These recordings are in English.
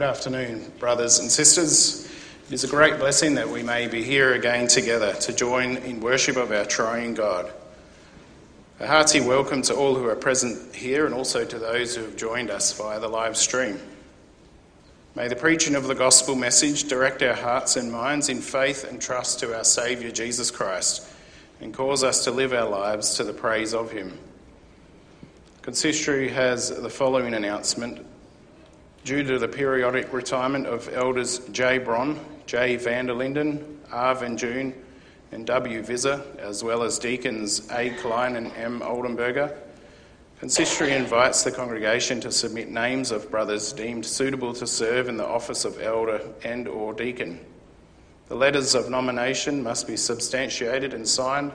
Good afternoon, brothers and sisters. It is a great blessing that we may be here again together to join in worship of our triune God. A hearty welcome to all who are present here and also to those who have joined us via the live stream. May the preaching of the gospel message direct our hearts and minds in faith and trust to our Saviour Jesus Christ and cause us to live our lives to the praise of Him. Consistory has the following announcement. Due to the periodic retirement of elders J. Bron, J. Vanderlinden, R. Van June, and W. Visser, as well as deacons A. Klein and M. Oldenberger, Consistory invites the congregation to submit names of brothers deemed suitable to serve in the office of elder and or deacon. The letters of nomination must be substantiated and signed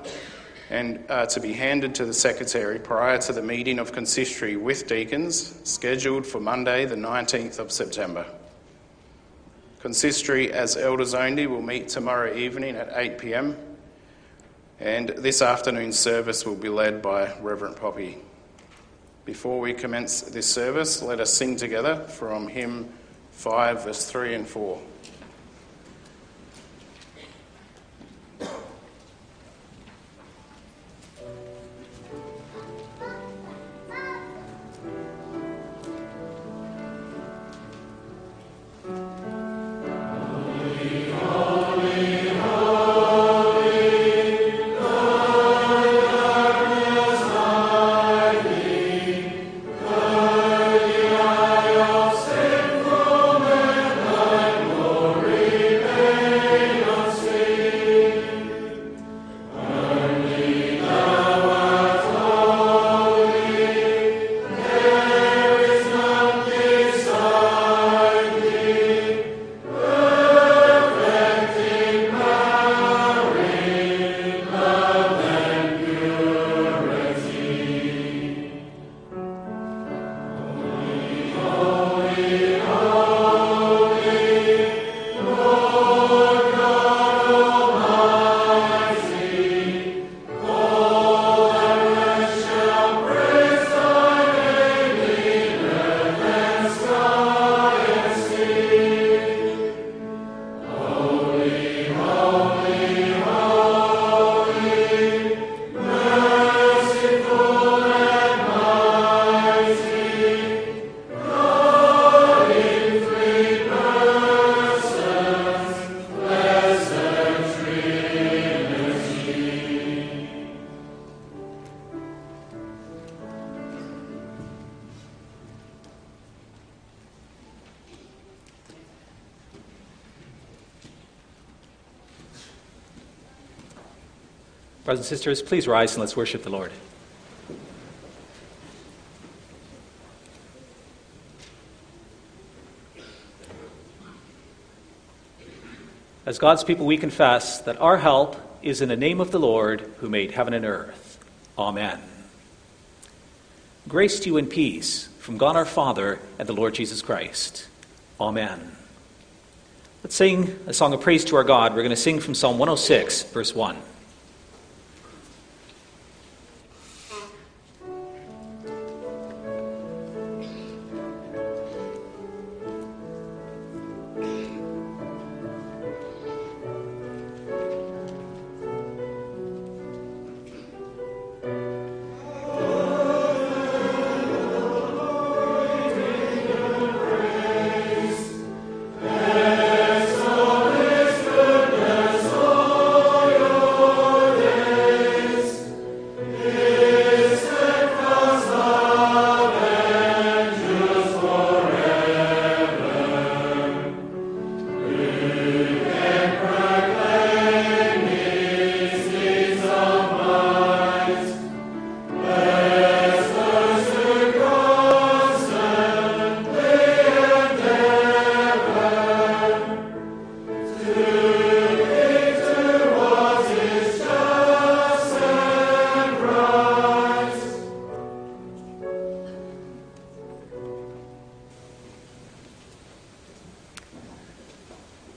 and are to be handed to the secretary prior to the meeting of consistory with deacons scheduled for Monday the 19th of September. Consistory as elders only will meet tomorrow evening at 8 pm and this afternoon's service will be led by Reverend Poppy. Before we commence this service, let us sing together from hymn 5, verse 3 and 4. And sisters, please rise and let's worship the Lord. As God's people, we confess that our help is in the name of the Lord who made heaven and earth. Amen. Grace to you and peace from God our Father and the Lord Jesus Christ. Amen. Let's sing a song of praise to our God. We're going to sing from Psalm 106, verse 1.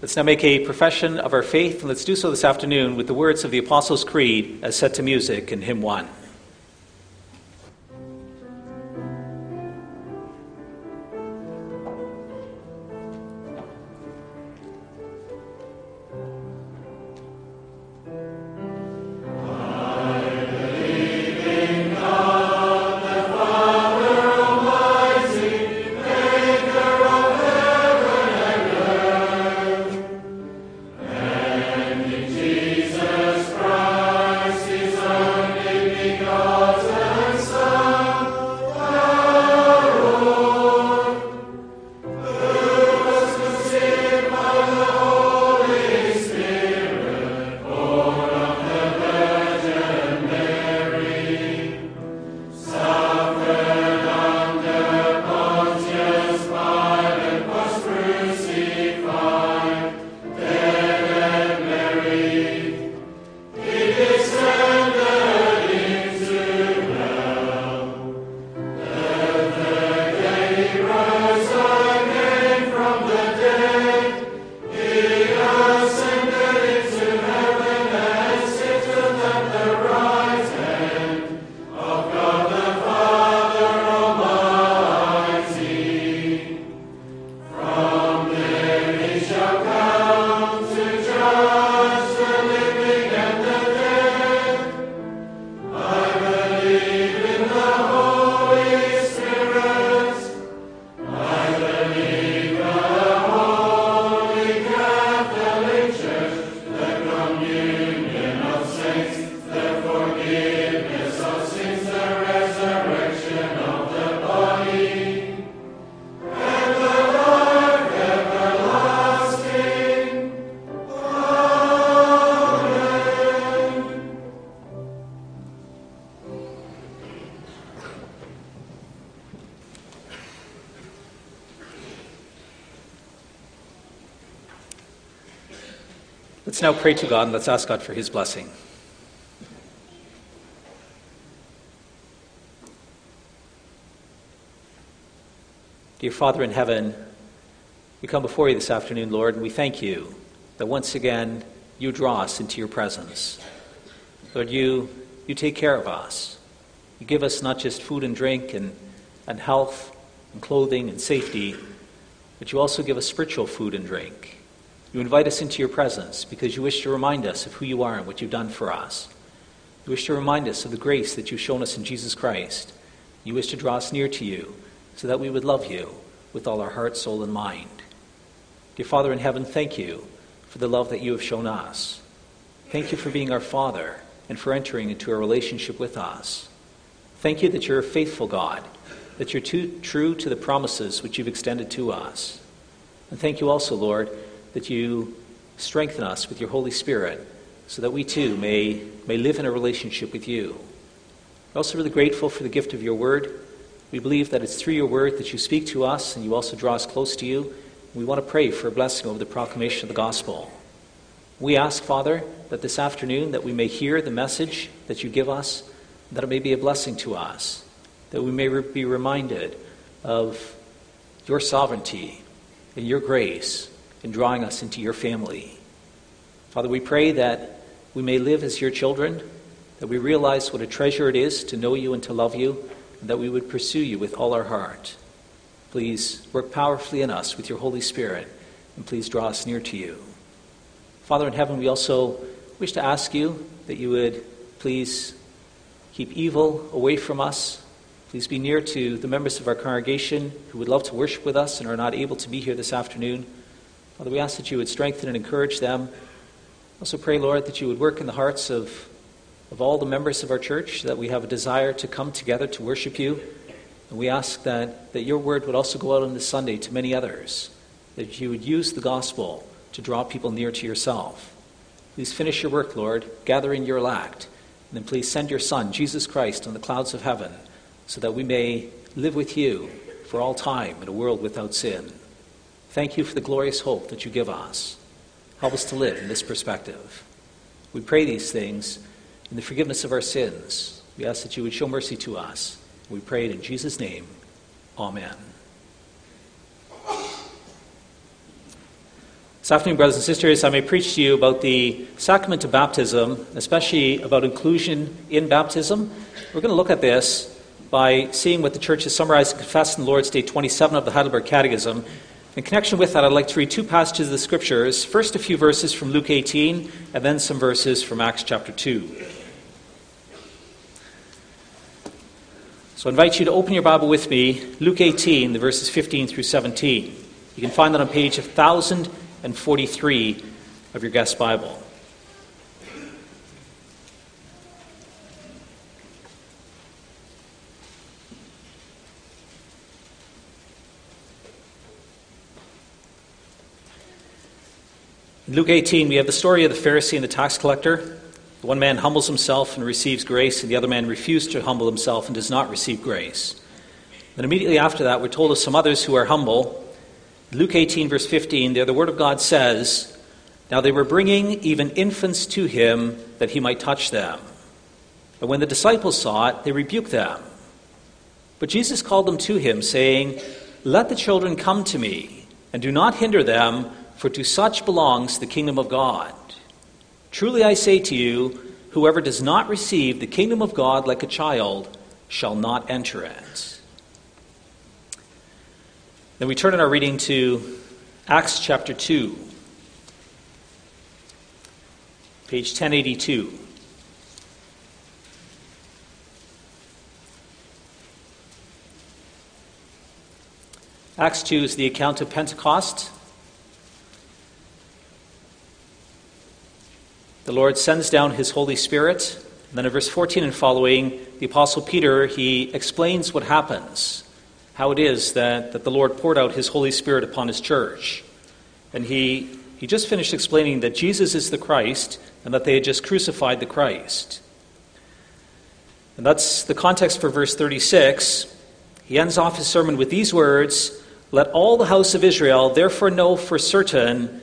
Let's now make a profession of our faith, and let's do so this afternoon with the words of the Apostles' Creed as set to music in Hymn 1. Let's now pray to God and let's ask God for his blessing. Dear Father in heaven, we come before you this afternoon, Lord, and we thank you that once again you draw us into your presence. Lord, you, you take care of us. You give us not just food and drink and, and health and clothing and safety, but you also give us spiritual food and drink. You invite us into your presence because you wish to remind us of who you are and what you've done for us. You wish to remind us of the grace that you've shown us in Jesus Christ. You wish to draw us near to you so that we would love you with all our heart, soul, and mind. Dear Father in heaven, thank you for the love that you have shown us. Thank you for being our Father and for entering into a relationship with us. Thank you that you're a faithful God, that you're too, true to the promises which you've extended to us. And thank you also, Lord, that you strengthen us with your Holy Spirit so that we too may, may live in a relationship with you. We're also really grateful for the gift of your word. We believe that it's through your word that you speak to us and you also draw us close to you. We want to pray for a blessing over the proclamation of the gospel. We ask, Father, that this afternoon that we may hear the message that you give us, that it may be a blessing to us, that we may be reminded of your sovereignty and your grace in drawing us into your family. Father, we pray that we may live as your children, that we realize what a treasure it is to know you and to love you, and that we would pursue you with all our heart. Please work powerfully in us with your Holy Spirit, and please draw us near to you. Father in heaven, we also wish to ask you that you would please keep evil away from us. Please be near to the members of our congregation who would love to worship with us and are not able to be here this afternoon. Father, we ask that you would strengthen and encourage them. Also pray, Lord, that you would work in the hearts of, of all the members of our church, that we have a desire to come together to worship you. And we ask that, that your word would also go out on this Sunday to many others, that you would use the gospel to draw people near to yourself. Please finish your work, Lord, gather in your elect, and then please send your Son, Jesus Christ, on the clouds of heaven, so that we may live with you for all time in a world without sin. Thank you for the glorious hope that you give us. Help us to live in this perspective. We pray these things in the forgiveness of our sins. We ask that you would show mercy to us. We pray it in Jesus' name. Amen. This afternoon, brothers and sisters, I may preach to you about the sacrament of baptism, especially about inclusion in baptism. We're going to look at this by seeing what the Church has summarized and confessed in Lord's Day 27 of the Heidelberg Catechism. In connection with that, I'd like to read two passages of the Scriptures. First, a few verses from Luke 18, and then some verses from Acts chapter 2. So I invite you to open your Bible with me, Luke 18, the verses 15 through 17. You can find that on page 1043 of your guest Bible. In Luke 18, we have the story of the Pharisee and the tax collector. The one man humbles himself and receives grace, and the other man refuses to humble himself and does not receive grace. Then immediately after that, we're told of some others who are humble Luke 18, verse 15, there the Word of God says, Now they were bringing even infants to him that he might touch them. But when the disciples saw it, they rebuked them. But Jesus called them to him, saying, Let the children come to me, and do not hinder them, for to such belongs the kingdom of God. Truly I say to you, whoever does not receive the kingdom of God like a child shall not enter it. Then we turn in our reading to Acts chapter 2, page 1082. Acts 2 is the account of Pentecost. The Lord sends down his Holy Spirit. And then in verse 14 and following, the Apostle Peter, he explains what happens how it is that, that the Lord poured out his Holy Spirit upon his church. And he, he just finished explaining that Jesus is the Christ and that they had just crucified the Christ. And that's the context for verse 36. He ends off his sermon with these words Let all the house of Israel therefore know for certain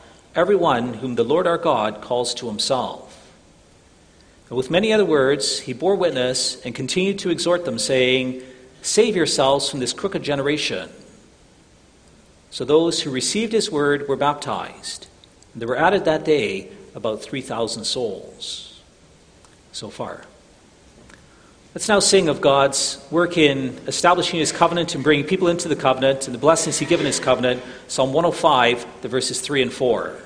everyone whom the Lord our God calls to himself. And with many other words, he bore witness and continued to exhort them, saying, Save yourselves from this crooked generation. So those who received his word were baptized. And there were added that day about 3,000 souls so far. Let's now sing of God's work in establishing his covenant and bringing people into the covenant and the blessings he's given his covenant. Psalm 105, the verses 3 and 4.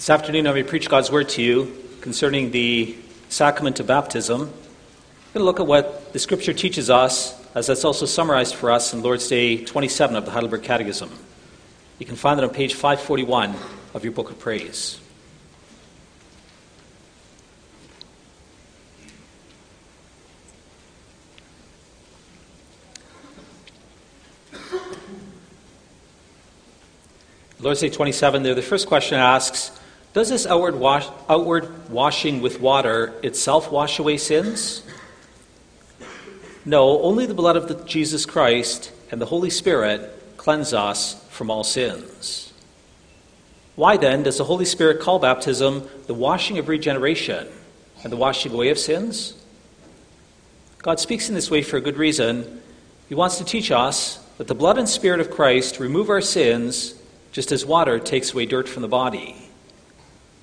This afternoon, I will preach God's word to you concerning the sacrament of baptism. I'm going to look at what the scripture teaches us, as that's also summarized for us in Lord's Day 27 of the Heidelberg Catechism. You can find it on page 541 of your book of praise. Lord's Day 27 there, the first question asks does this outward, wash, outward washing with water itself wash away sins? No, only the blood of the Jesus Christ and the Holy Spirit cleanse us from all sins. Why then does the Holy Spirit call baptism the washing of regeneration and the washing away of sins? God speaks in this way for a good reason. He wants to teach us that the blood and Spirit of Christ remove our sins just as water takes away dirt from the body.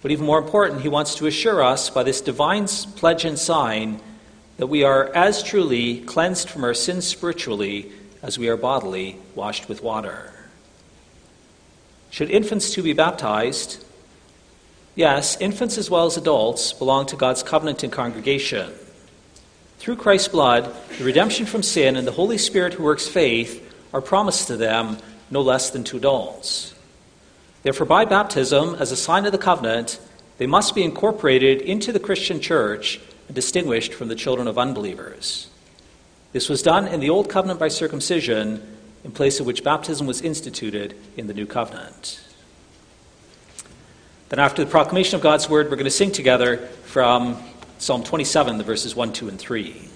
But even more important, he wants to assure us by this divine pledge and sign that we are as truly cleansed from our sins spiritually as we are bodily washed with water. Should infants too be baptized? Yes, infants as well as adults belong to God's covenant and congregation. Through Christ's blood, the redemption from sin and the Holy Spirit who works faith are promised to them no less than to adults. Therefore, by baptism, as a sign of the covenant, they must be incorporated into the Christian church and distinguished from the children of unbelievers. This was done in the Old Covenant by circumcision, in place of which baptism was instituted in the New Covenant. Then, after the proclamation of God's word, we're going to sing together from Psalm 27, the verses 1, 2, and 3.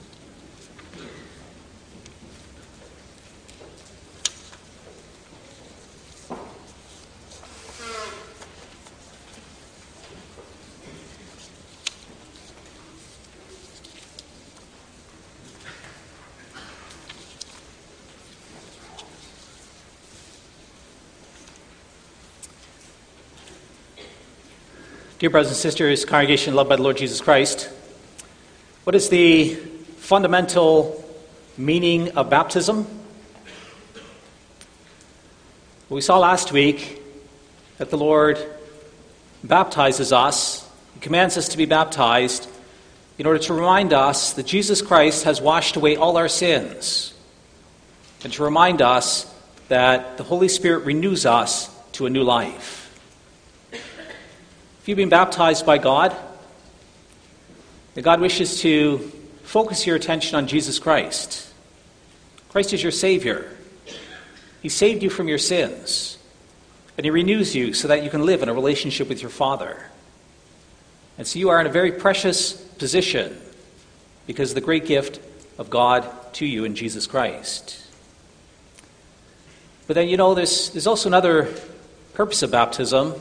Dear brothers and sisters, congregation loved by the Lord Jesus Christ, what is the fundamental meaning of baptism? We saw last week that the Lord baptizes us, He commands us to be baptized in order to remind us that Jesus Christ has washed away all our sins, and to remind us that the Holy Spirit renews us to a new life. If you've been baptized by God, that God wishes to focus your attention on Jesus Christ. Christ is your Savior. He saved you from your sins, and He renews you so that you can live in a relationship with your Father. And so you are in a very precious position because of the great gift of God to you in Jesus Christ. But then, you know, there's, there's also another purpose of baptism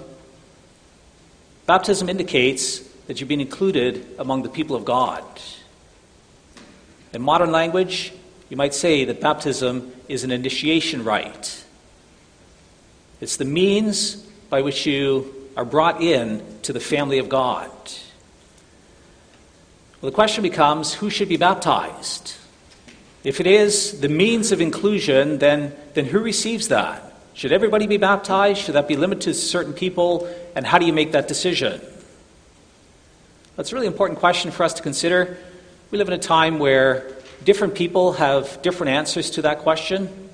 Baptism indicates that you've been included among the people of God. In modern language, you might say that baptism is an initiation rite. It's the means by which you are brought in to the family of God. Well, the question becomes who should be baptized? If it is the means of inclusion, then, then who receives that? Should everybody be baptized? Should that be limited to certain people? And how do you make that decision? That's a really important question for us to consider. We live in a time where different people have different answers to that question.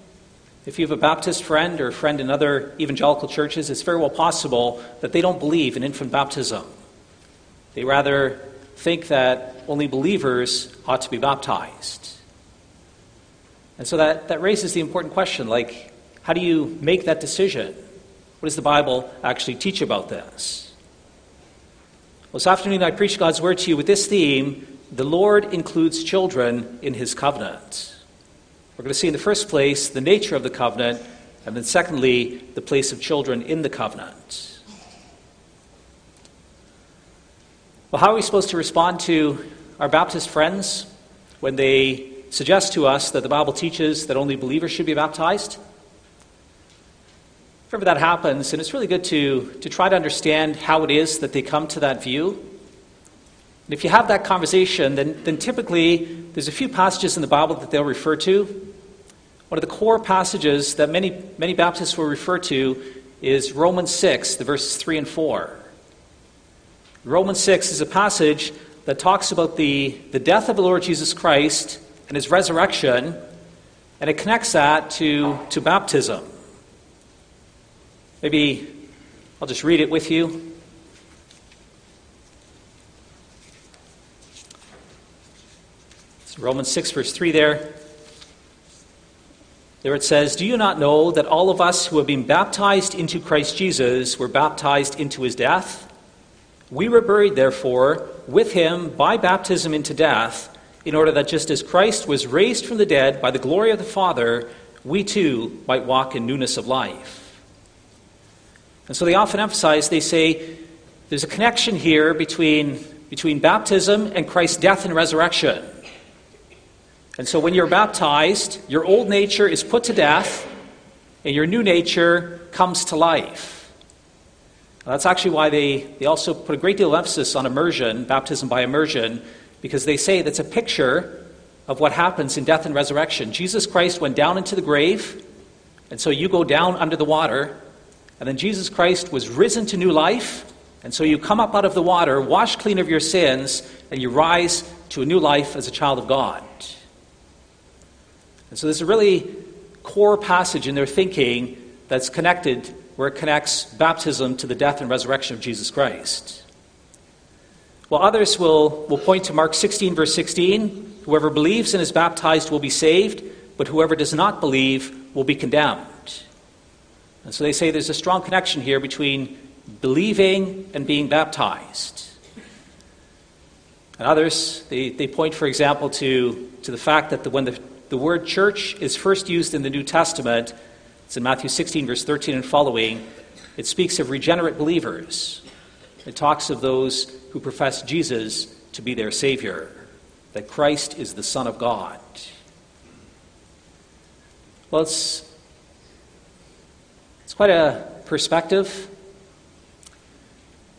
If you have a Baptist friend or a friend in other evangelical churches, it's very well possible that they don't believe in infant baptism. They rather think that only believers ought to be baptized. And so that, that raises the important question like, how do you make that decision? What does the Bible actually teach about this? Well, this afternoon I preach God's Word to you with this theme the Lord includes children in His covenant. We're going to see in the first place the nature of the covenant, and then secondly, the place of children in the covenant. Well, how are we supposed to respond to our Baptist friends when they suggest to us that the Bible teaches that only believers should be baptized? If ever that happens, and it's really good to, to try to understand how it is that they come to that view. And if you have that conversation, then, then typically there's a few passages in the Bible that they'll refer to. One of the core passages that many, many Baptists will refer to is Romans 6, the verses 3 and 4. Romans 6 is a passage that talks about the, the death of the Lord Jesus Christ and his resurrection, and it connects that to, to baptism. Maybe I'll just read it with you. It's Romans 6, verse 3 there. There it says, Do you not know that all of us who have been baptized into Christ Jesus were baptized into his death? We were buried, therefore, with him by baptism into death, in order that just as Christ was raised from the dead by the glory of the Father, we too might walk in newness of life. And so they often emphasize, they say, there's a connection here between, between baptism and Christ's death and resurrection. And so when you're baptized, your old nature is put to death, and your new nature comes to life. that's actually why they, they also put a great deal of emphasis on immersion, baptism by immersion, because they say that's a picture of what happens in death and resurrection. Jesus Christ went down into the grave, and so you go down under the water, and then Jesus Christ was risen to new life. And so you come up out of the water, wash clean of your sins, and you rise to a new life as a child of God. And so there's a really core passage in their thinking that's connected, where it connects baptism to the death and resurrection of Jesus Christ. While others will, will point to Mark 16, verse 16 whoever believes and is baptized will be saved, but whoever does not believe will be condemned. And so they say there's a strong connection here between believing and being baptized. And others, they, they point, for example, to, to the fact that the, when the, the word church is first used in the New Testament, it's in Matthew 16, verse 13 and following, it speaks of regenerate believers. It talks of those who profess Jesus to be their Savior, that Christ is the Son of God. Well, it's quite a perspective.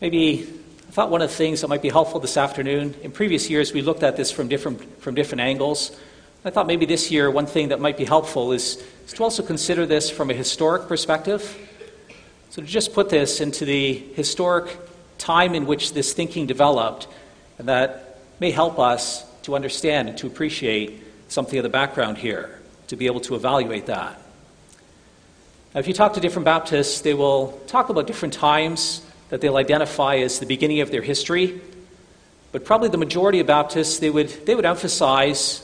Maybe I thought one of the things that might be helpful this afternoon, in previous years we looked at this from different, from different angles. I thought maybe this year one thing that might be helpful is, is to also consider this from a historic perspective. So to just put this into the historic time in which this thinking developed, and that may help us to understand and to appreciate something of the background here, to be able to evaluate that. If you talk to different Baptists, they will talk about different times that they'll identify as the beginning of their history. But probably the majority of Baptists, they would, they would emphasize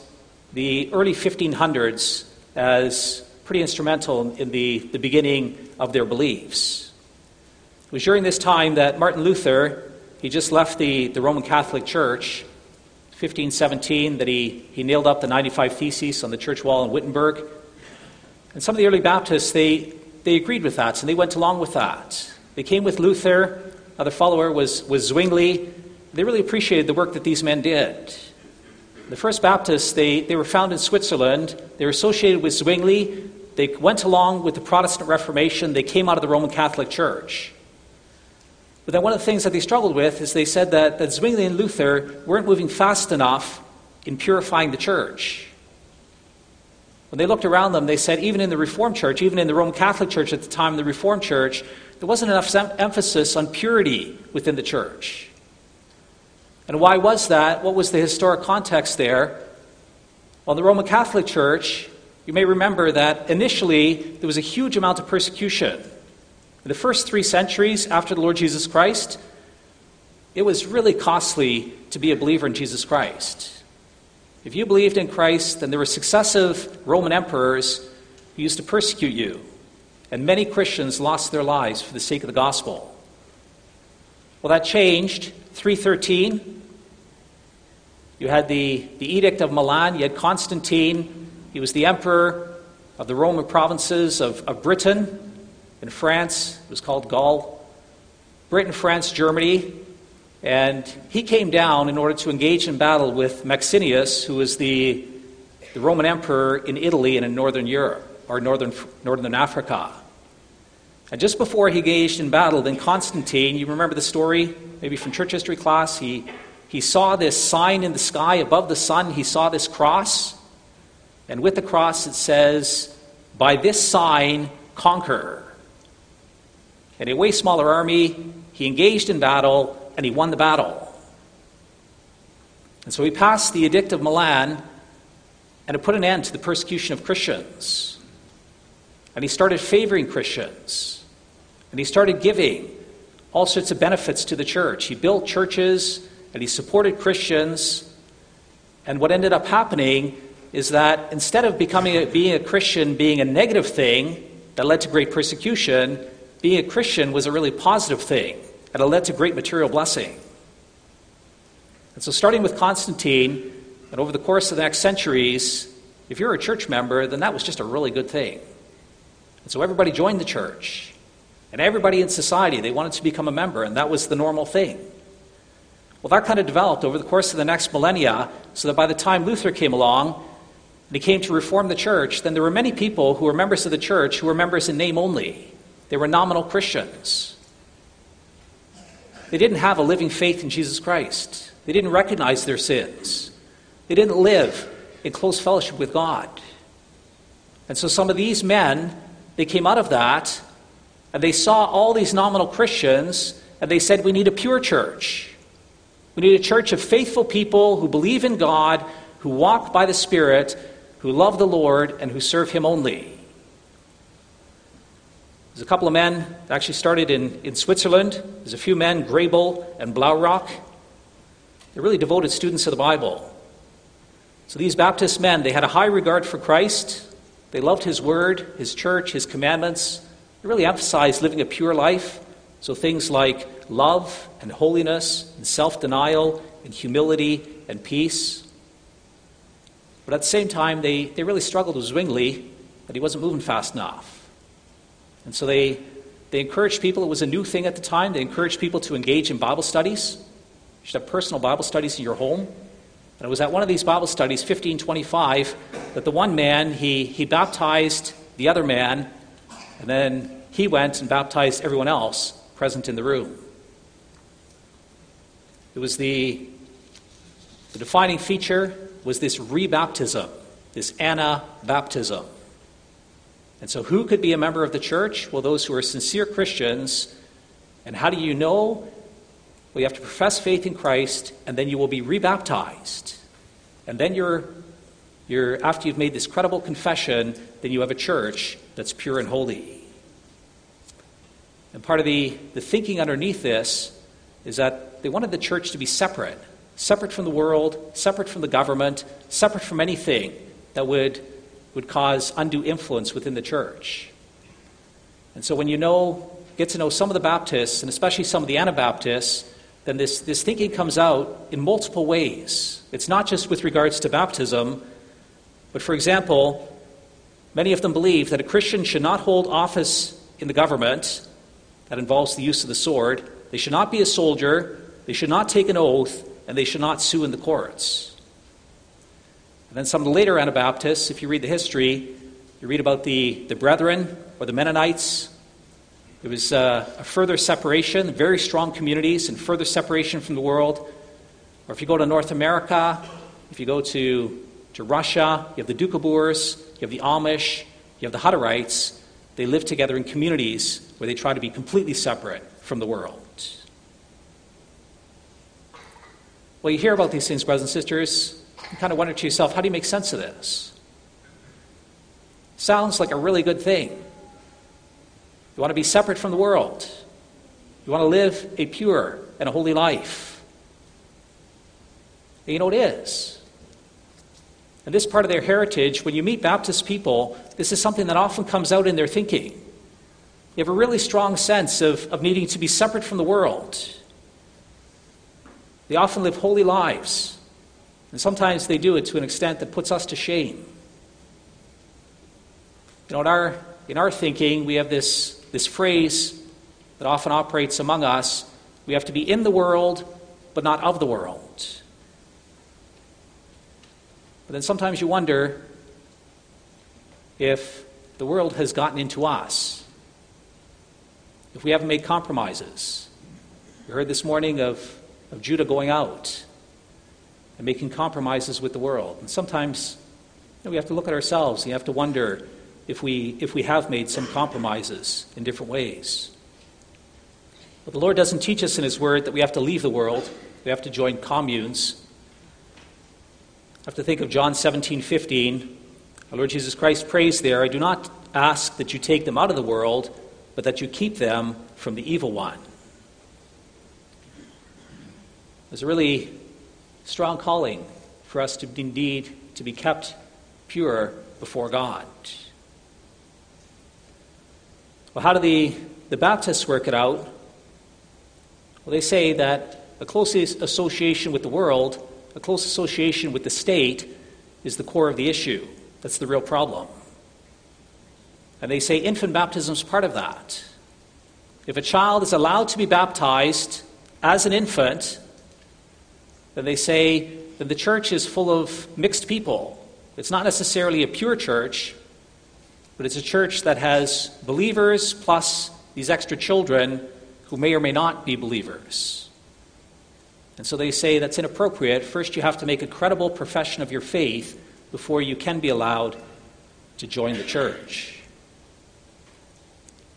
the early 1500s as pretty instrumental in the, the beginning of their beliefs. It was during this time that Martin Luther, he just left the, the Roman Catholic Church, 1517, that he, he nailed up the 95 Theses on the church wall in Wittenberg. And some of the early Baptists, they, they agreed with that, and they went along with that. They came with Luther. Another follower was, was Zwingli. They really appreciated the work that these men did. The First Baptists, they, they were found in Switzerland. They were associated with Zwingli. They went along with the Protestant Reformation. They came out of the Roman Catholic Church. But then one of the things that they struggled with is they said that, that Zwingli and Luther weren't moving fast enough in purifying the church. When they looked around them, they said, even in the Reformed Church, even in the Roman Catholic Church at the time, the Reformed Church, there wasn't enough emphasis on purity within the church. And why was that? What was the historic context there? Well, the Roman Catholic Church, you may remember that initially there was a huge amount of persecution. In the first three centuries after the Lord Jesus Christ, it was really costly to be a believer in Jesus Christ. If you believed in Christ, then there were successive Roman emperors who used to persecute you. And many Christians lost their lives for the sake of the gospel. Well, that changed. 313. You had the, the Edict of Milan. You had Constantine. He was the emperor of the Roman provinces of, of Britain. In France, it was called Gaul. Britain, France, Germany, and he came down in order to engage in battle with Maxentius, who was the, the Roman emperor in Italy and in northern Europe, or northern, northern Africa. And just before he engaged in battle, then Constantine, you remember the story, maybe from church history class, he, he saw this sign in the sky above the sun, he saw this cross, and with the cross it says, By this sign, conquer. And a way smaller army, he engaged in battle and he won the battle. And so he passed the Edict of Milan, and it put an end to the persecution of Christians. And he started favoring Christians. And he started giving all sorts of benefits to the church. He built churches, and he supported Christians. And what ended up happening is that instead of becoming a, being a Christian being a negative thing that led to great persecution, being a Christian was a really positive thing and it led to great material blessing. And so, starting with Constantine, and over the course of the next centuries, if you're a church member, then that was just a really good thing. And so, everybody joined the church. And everybody in society, they wanted to become a member, and that was the normal thing. Well, that kind of developed over the course of the next millennia, so that by the time Luther came along and he came to reform the church, then there were many people who were members of the church who were members in name only. They were nominal Christians. They didn't have a living faith in Jesus Christ. They didn't recognize their sins. They didn't live in close fellowship with God. And so some of these men, they came out of that and they saw all these nominal Christians and they said, We need a pure church. We need a church of faithful people who believe in God, who walk by the Spirit, who love the Lord, and who serve Him only. There's a couple of men that actually started in, in Switzerland. There's a few men, Grebel and Blaurock. They're really devoted students of the Bible. So these Baptist men, they had a high regard for Christ. They loved his word, his church, his commandments. They really emphasized living a pure life. So things like love and holiness and self denial and humility and peace. But at the same time, they, they really struggled with Zwingli, that he wasn't moving fast enough. And so they, they encouraged people, it was a new thing at the time, they encouraged people to engage in Bible studies. You should have personal Bible studies in your home. And it was at one of these Bible studies, 1525, that the one man, he, he baptized the other man, and then he went and baptized everyone else present in the room. It was the, the defining feature was this rebaptism, this anabaptism. And so, who could be a member of the church? Well, those who are sincere Christians. And how do you know? Well, you have to profess faith in Christ, and then you will be rebaptized. And then you're, you're after you've made this credible confession, then you have a church that's pure and holy. And part of the, the thinking underneath this is that they wanted the church to be separate separate from the world, separate from the government, separate from anything that would, would cause undue influence within the church. And so when you know, get to know some of the Baptists, and especially some of the Anabaptists, then this, this thinking comes out in multiple ways. It's not just with regards to baptism, but for example, many of them believe that a Christian should not hold office in the government that involves the use of the sword. They should not be a soldier. They should not take an oath. And they should not sue in the courts. And then some of the later Anabaptists, if you read the history, you read about the, the Brethren or the Mennonites. It was uh, a further separation, very strong communities, and further separation from the world. Or if you go to North America, if you go to, to Russia, you have the Doukhobors, you have the Amish, you have the Hutterites. They live together in communities where they try to be completely separate from the world. Well, you hear about these things, brothers and sisters, you kind of wonder to yourself, how do you make sense of this? Sounds like a really good thing. You want to be separate from the world. You want to live a pure and a holy life. And you know it is. And this part of their heritage, when you meet Baptist people, this is something that often comes out in their thinking. They have a really strong sense of, of needing to be separate from the world. They often live holy lives, and sometimes they do it to an extent that puts us to shame. You know, in our, in our thinking, we have this, this phrase that often operates among us we have to be in the world, but not of the world. But then sometimes you wonder if the world has gotten into us if we haven't made compromises. We heard this morning of, of Judah going out and making compromises with the world. And sometimes you know, we have to look at ourselves you have to wonder if we, if we have made some compromises in different ways. But the Lord doesn't teach us in His Word that we have to leave the world, we have to join communes. I have to think of John 17 15. Our Lord Jesus Christ prays there, I do not ask that you take them out of the world but that you keep them from the evil one. There's a really strong calling for us to indeed to be kept pure before God. Well, how do the, the Baptists work it out? Well, they say that a close association with the world, a close association with the state, is the core of the issue. That's the real problem. And they say infant baptism is part of that. If a child is allowed to be baptized as an infant, then they say that the church is full of mixed people. It's not necessarily a pure church, but it's a church that has believers plus these extra children who may or may not be believers. And so they say that's inappropriate. First, you have to make a credible profession of your faith before you can be allowed to join the church.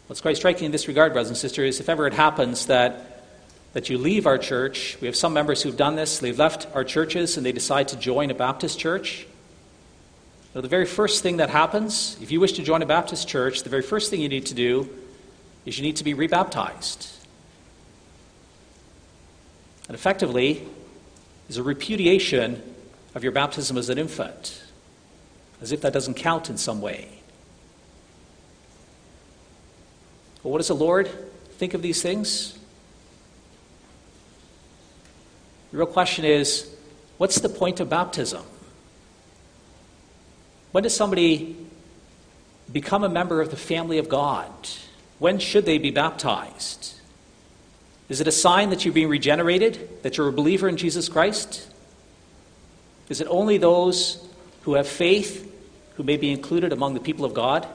What's quite striking in this regard, brothers and sisters, is if ever it happens that, that you leave our church, we have some members who've done this, they've left our churches and they decide to join a Baptist church. Now, the very first thing that happens, if you wish to join a Baptist church, the very first thing you need to do is you need to be rebaptized. And effectively, is a repudiation of your baptism as an infant, as if that doesn't count in some way. But what does the Lord think of these things? The real question is what's the point of baptism? When does somebody become a member of the family of God? When should they be baptized? Is it a sign that you're being regenerated, that you're a believer in Jesus Christ? Is it only those who have faith who may be included among the people of God?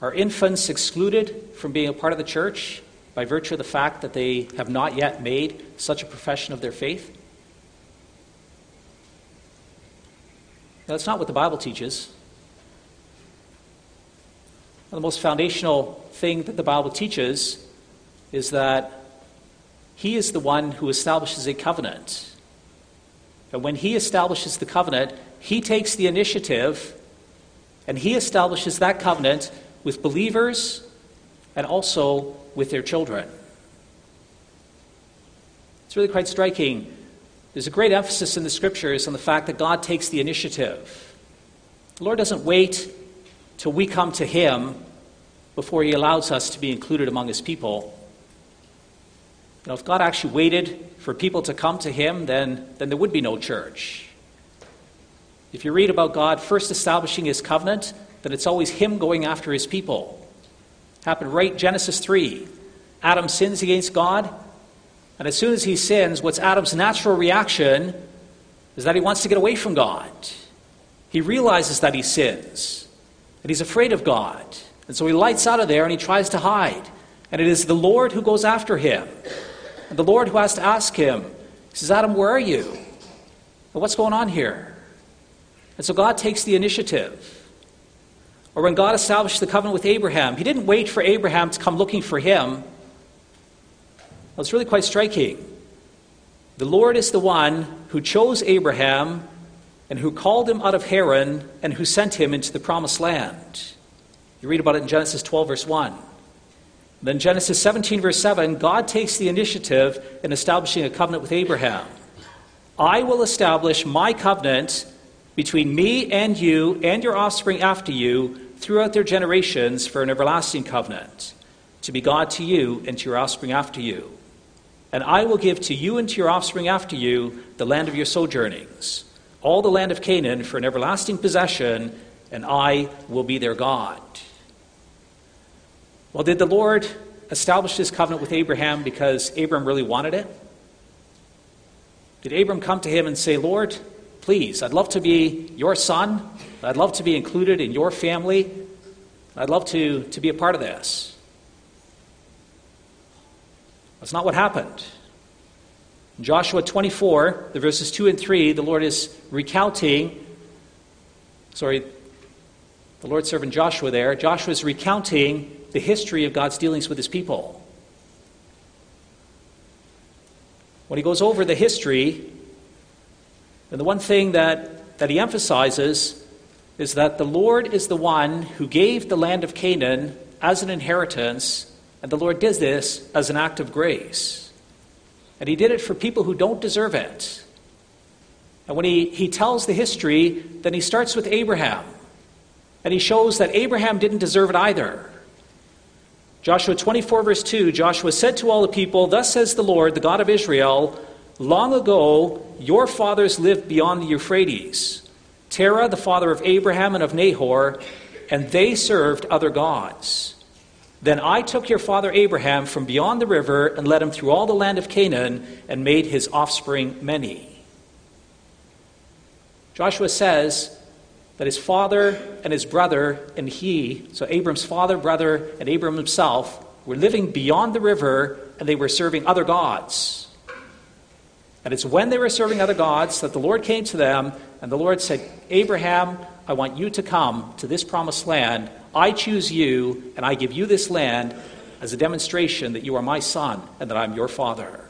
Are infants excluded from being a part of the church? By virtue of the fact that they have not yet made such a profession of their faith? That's not what the Bible teaches. The most foundational thing that the Bible teaches is that He is the one who establishes a covenant. And when He establishes the covenant, He takes the initiative and He establishes that covenant with believers and also with their children. It's really quite striking. There's a great emphasis in the scriptures on the fact that God takes the initiative. The Lord doesn't wait till we come to Him before He allows us to be included among His people. You know, if God actually waited for people to come to Him, then, then there would be no church. If you read about God first establishing His covenant, then it's always Him going after His people. Happened right Genesis 3. Adam sins against God, and as soon as he sins, what's Adam's natural reaction is that he wants to get away from God. He realizes that he sins, and he's afraid of God. And so he lights out of there and he tries to hide. And it is the Lord who goes after him. And the Lord who has to ask him, He says, Adam, where are you? And what's going on here? And so God takes the initiative. Or when God established the covenant with Abraham, He didn't wait for Abraham to come looking for him. Well, it's really quite striking. The Lord is the one who chose Abraham and who called him out of Haran and who sent him into the promised land. You read about it in Genesis 12, verse 1. Then, Genesis 17, verse 7, God takes the initiative in establishing a covenant with Abraham. I will establish my covenant between me and you and your offspring after you throughout their generations for an everlasting covenant, to be God to you and to your offspring after you. And I will give to you and to your offspring after you the land of your sojournings, all the land of Canaan for an everlasting possession, and I will be their God. Well, did the Lord establish this covenant with Abraham because Abram really wanted it? Did Abram come to him and say, Lord, please, I'd love to be your son. I'd love to be included in your family. I'd love to, to be a part of this. That's not what happened. In Joshua 24, the verses 2 and 3, the Lord is recounting, sorry, the Lord's servant Joshua there, Joshua is recounting the history of God's dealings with his people. When he goes over the history, and the one thing that, that he emphasizes is that the Lord is the one who gave the land of Canaan as an inheritance and the Lord did this as an act of grace. And He did it for people who don't deserve it. And when he, he tells the history, then he starts with Abraham. And he shows that Abraham didn't deserve it either. Joshua 24, verse 2 Joshua said to all the people, Thus says the Lord, the God of Israel, Long ago your fathers lived beyond the Euphrates, Terah, the father of Abraham and of Nahor, and they served other gods. Then I took your father Abraham from beyond the river and led him through all the land of Canaan and made his offspring many. Joshua says that his father and his brother and he, so Abram's father, brother, and Abram himself, were living beyond the river and they were serving other gods. And it's when they were serving other gods that the Lord came to them and the Lord said, Abraham, I want you to come to this promised land I choose you, and I give you this land as a demonstration that you are my son and that I'm your father.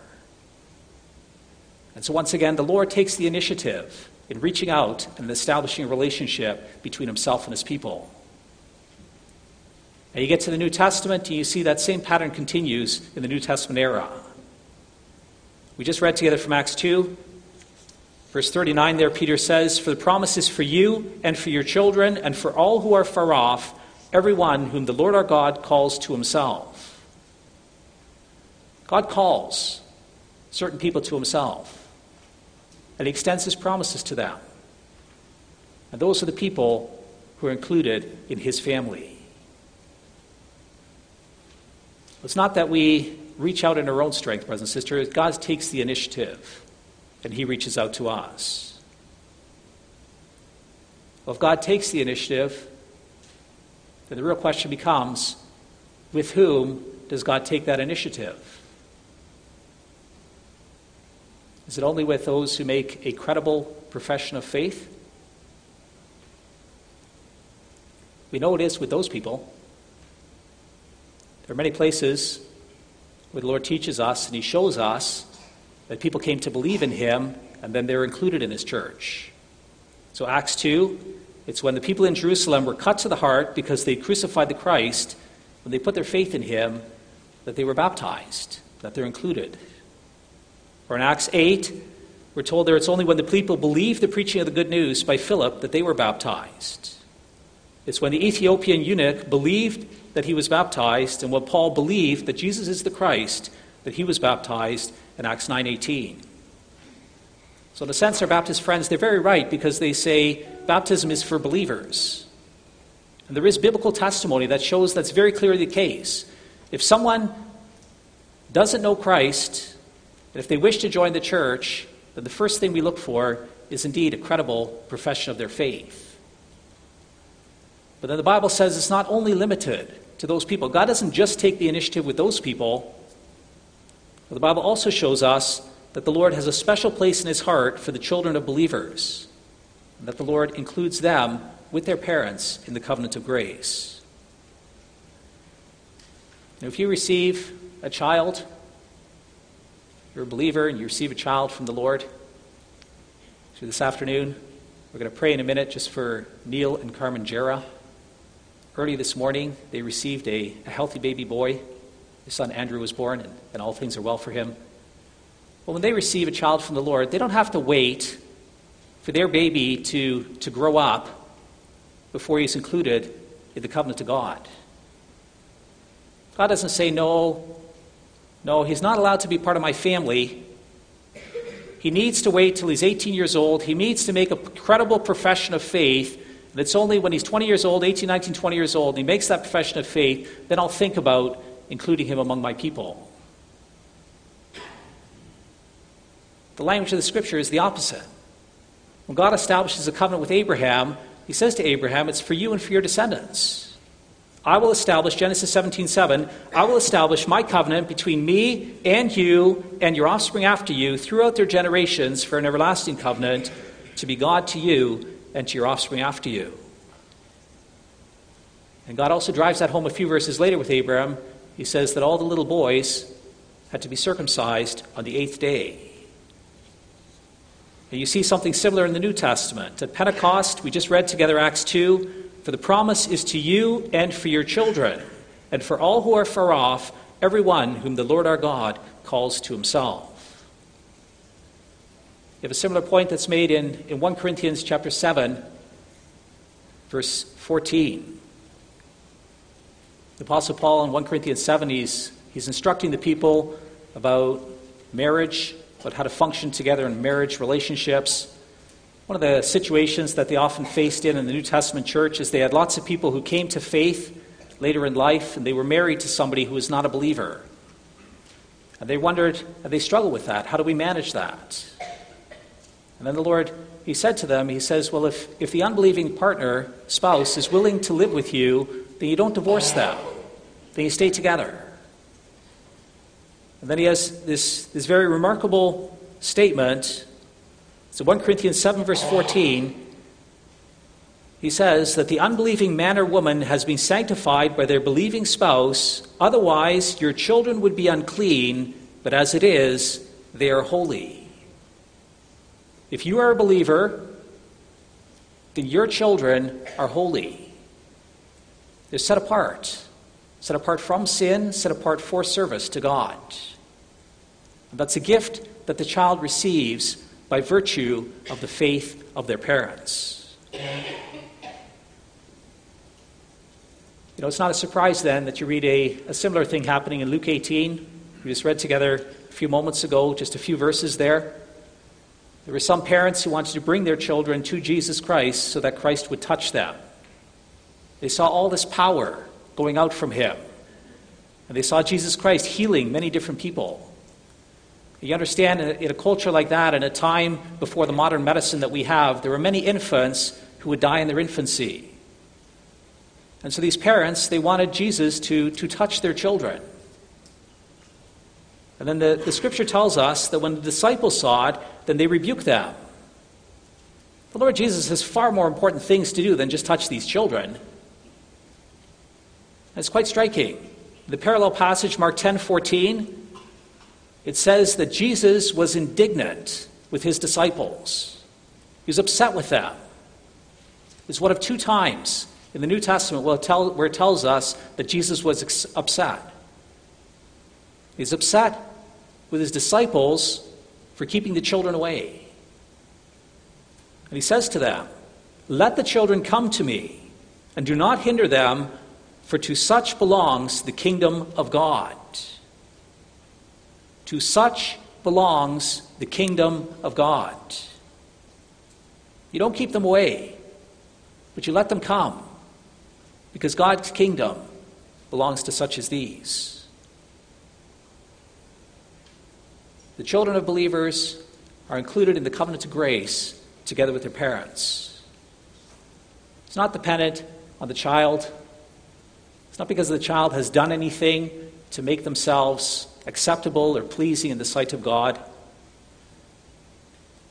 And so, once again, the Lord takes the initiative in reaching out and establishing a relationship between himself and his people. And you get to the New Testament, and you see that same pattern continues in the New Testament era. We just read together from Acts 2. Verse 39 there, Peter says, For the promise is for you and for your children and for all who are far off everyone whom the Lord our God calls to himself. God calls certain people to himself, and he extends his promises to them. And those are the people who are included in his family. It's not that we reach out in our own strength, brothers and sisters. God takes the initiative, and he reaches out to us. Well, if God takes the initiative, then the real question becomes with whom does God take that initiative? Is it only with those who make a credible profession of faith? We know it is with those people. There are many places where the Lord teaches us and He shows us that people came to believe in Him and then they're included in His church. So, Acts 2, it's when the people in Jerusalem were cut to the heart because they crucified the Christ, when they put their faith in Him, that they were baptized, that they're included. Or in Acts 8, we're told there it's only when the people believed the preaching of the good news by Philip that they were baptized. It's when the Ethiopian eunuch believed that he was baptized and when Paul believed that Jesus is the Christ that he was baptized in Acts 9:18. So in a Baptist friends they're very right because they say baptism is for believers. And there is biblical testimony that shows that's very clearly the case. If someone doesn't know Christ, and if they wish to join the church, then the first thing we look for is indeed a credible profession of their faith. But then the Bible says it's not only limited to those people. God doesn't just take the initiative with those people. But the Bible also shows us that the Lord has a special place in his heart for the children of believers, and that the Lord includes them with their parents in the covenant of grace. Now, if you receive a child you're a believer and you receive a child from the Lord, so this afternoon, we're going to pray in a minute just for Neil and Carmen Jera. Early this morning, they received a, a healthy baby boy. His son Andrew was born, and, and all things are well for him. Well, when they receive a child from the Lord, they don't have to wait for their baby to, to grow up before he's included in the covenant of God. God doesn't say, No, no, he's not allowed to be part of my family. He needs to wait till he's 18 years old. He needs to make a credible profession of faith. And it's only when he's 20 years old, 18, 19, 20 years old, and he makes that profession of faith, then I'll think about including him among my people. The language of the scripture is the opposite. When God establishes a covenant with Abraham, he says to Abraham, It's for you and for your descendants. I will establish, Genesis 17 7, I will establish my covenant between me and you and your offspring after you throughout their generations for an everlasting covenant to be God to you and to your offspring after you. And God also drives that home a few verses later with Abraham. He says that all the little boys had to be circumcised on the eighth day. And you see something similar in the New Testament. At Pentecost, we just read together Acts 2. For the promise is to you and for your children, and for all who are far off, everyone whom the Lord our God calls to himself. You have a similar point that's made in, in 1 Corinthians chapter 7, verse 14. The Apostle Paul in 1 Corinthians 7, he's, he's instructing the people about marriage, about how to function together in marriage relationships. One of the situations that they often faced in in the New Testament church is they had lots of people who came to faith later in life and they were married to somebody who was not a believer. And they wondered, and they struggled with that. How do we manage that? And then the Lord, He said to them, He says, Well, if, if the unbelieving partner, spouse, is willing to live with you, then you don't divorce them, then you stay together. And then He has this, this very remarkable statement so 1 Corinthians 7, verse 14, he says that the unbelieving man or woman has been sanctified by their believing spouse, otherwise, your children would be unclean, but as it is, they are holy. If you are a believer, then your children are holy. They're set apart, set apart from sin, set apart for service to God. And that's a gift that the child receives by virtue of the faith of their parents. You know, it's not a surprise then that you read a, a similar thing happening in Luke 18. We just read together a few moments ago, just a few verses there. There were some parents who wanted to bring their children to Jesus Christ so that Christ would touch them. They saw all this power going out from him. And they saw Jesus Christ healing many different people. You understand, in a culture like that, in a time before the modern medicine that we have, there were many infants who would die in their infancy. And so these parents, they wanted Jesus to, to touch their children. And then the, the scripture tells us that when the disciples saw it, then they rebuked them. The Lord Jesus has far more important things to do than just touch these children. It's quite striking. The parallel passage, Mark 10 14, it says that Jesus was indignant with his disciples. He was upset with them. It's one of two times in the New Testament where it tells us that Jesus was upset. He's upset with his disciples for keeping the children away. And he says to them, Let the children come to me, and do not hinder them, for to such belongs the kingdom of God. To such belongs the kingdom of God. You don't keep them away, but you let them come, because God's kingdom belongs to such as these. The children of believers are included in the covenant of grace together with their parents. It's not dependent on the child. It's not because the child has done anything to make themselves acceptable or pleasing in the sight of God.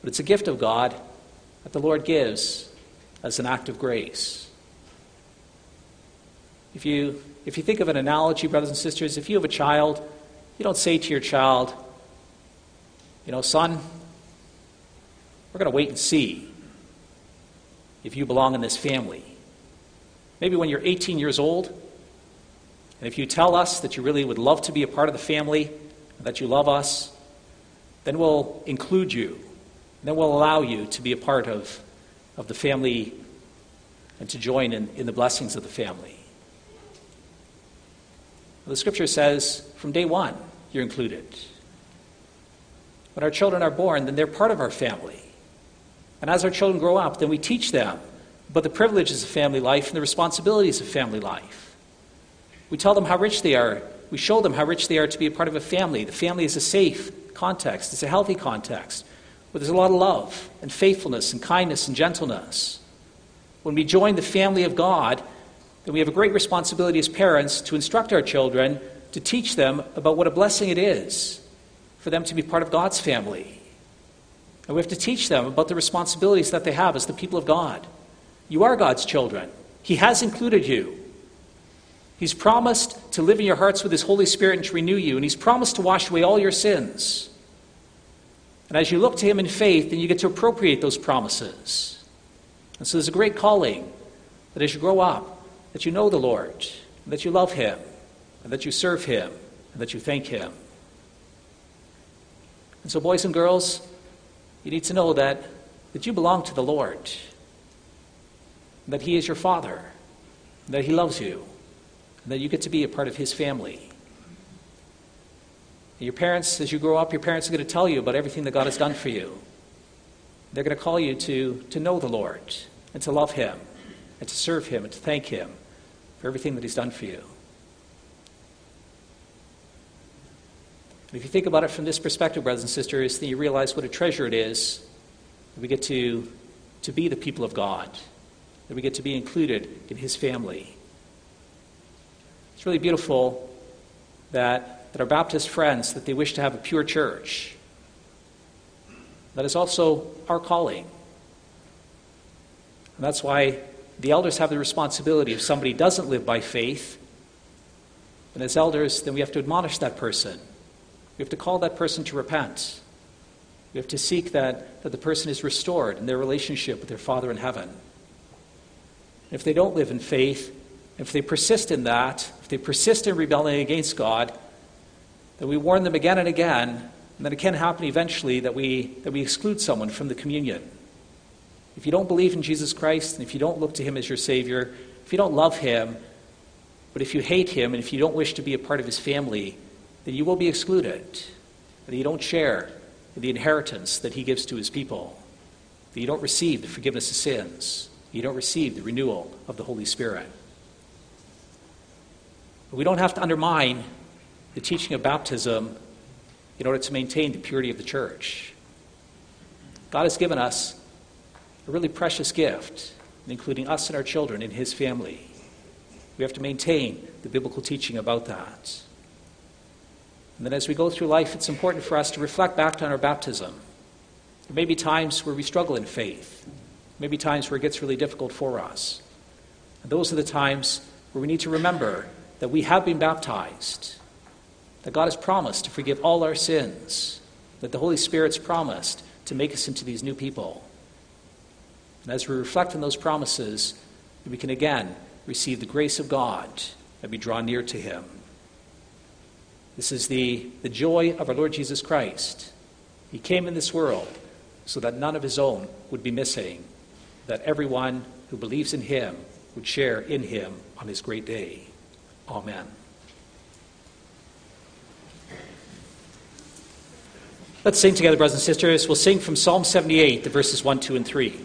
But it's a gift of God that the Lord gives as an act of grace. If you, if you think of an analogy, brothers and sisters, if you have a child, you don't say to your child, you know, son, we're going to wait and see if you belong in this family. Maybe when you're 18 years old, and if you tell us that you really would love to be a part of the family, and that you love us, then we'll include you. Then we'll allow you to be a part of, of the family and to join in, in the blessings of the family. The scripture says from day one, you're included. When our children are born, then they're part of our family. And as our children grow up, then we teach them about the privileges of family life and the responsibilities of family life. We tell them how rich they are. We show them how rich they are to be a part of a family. The family is a safe context, it's a healthy context where there's a lot of love and faithfulness and kindness and gentleness. When we join the family of God, then we have a great responsibility as parents to instruct our children, to teach them about what a blessing it is for them to be part of God's family. And we have to teach them about the responsibilities that they have as the people of God. You are God's children, He has included you. He's promised to live in your hearts with His Holy Spirit and to renew you, and He's promised to wash away all your sins. And as you look to Him in faith, then you get to appropriate those promises. And so there's a great calling that as you grow up, that you know the Lord, that you love Him, and that you serve Him, and that you thank Him. And so, boys and girls, you need to know that, that you belong to the Lord, that He is your Father, that He loves you, and that you get to be a part of His family. And your parents, as you grow up, your parents are going to tell you about everything that God has done for you. They're going to call you to, to know the Lord and to love Him and to serve Him and to thank Him for everything that He's done for you. And if you think about it from this perspective, brothers and sisters, then you realize what a treasure it is that we get to, to be the people of God, that we get to be included in His family. It's really beautiful that, that our Baptist friends, that they wish to have a pure church. That is also our calling. And that's why the elders have the responsibility if somebody doesn't live by faith, and as elders, then we have to admonish that person we have to call that person to repent. We have to seek that, that the person is restored in their relationship with their Father in heaven. If they don't live in faith, if they persist in that, if they persist in rebelling against God, then we warn them again and again, and then it can happen eventually that we, that we exclude someone from the communion. If you don't believe in Jesus Christ, and if you don't look to Him as your Savior, if you don't love Him, but if you hate Him, and if you don't wish to be a part of His family, then you will be excluded, that you don't share the inheritance that he gives to his people, that you don't receive the forgiveness of sins, you don't receive the renewal of the Holy Spirit. But we don't have to undermine the teaching of baptism in order to maintain the purity of the church. God has given us a really precious gift, including us and our children in his family. We have to maintain the biblical teaching about that. And then as we go through life, it's important for us to reflect back on our baptism. There may be times where we struggle in faith, maybe times where it gets really difficult for us. And those are the times where we need to remember that we have been baptized, that God has promised to forgive all our sins, that the Holy Spirit's promised to make us into these new people. And as we reflect on those promises, we can again receive the grace of God and be drawn near to Him. This is the, the joy of our Lord Jesus Christ. He came in this world so that none of His own would be missing, that everyone who believes in Him would share in Him on His great day. Amen. Let's sing together, brothers and sisters. We'll sing from Psalm 78, the verses 1, 2, and 3.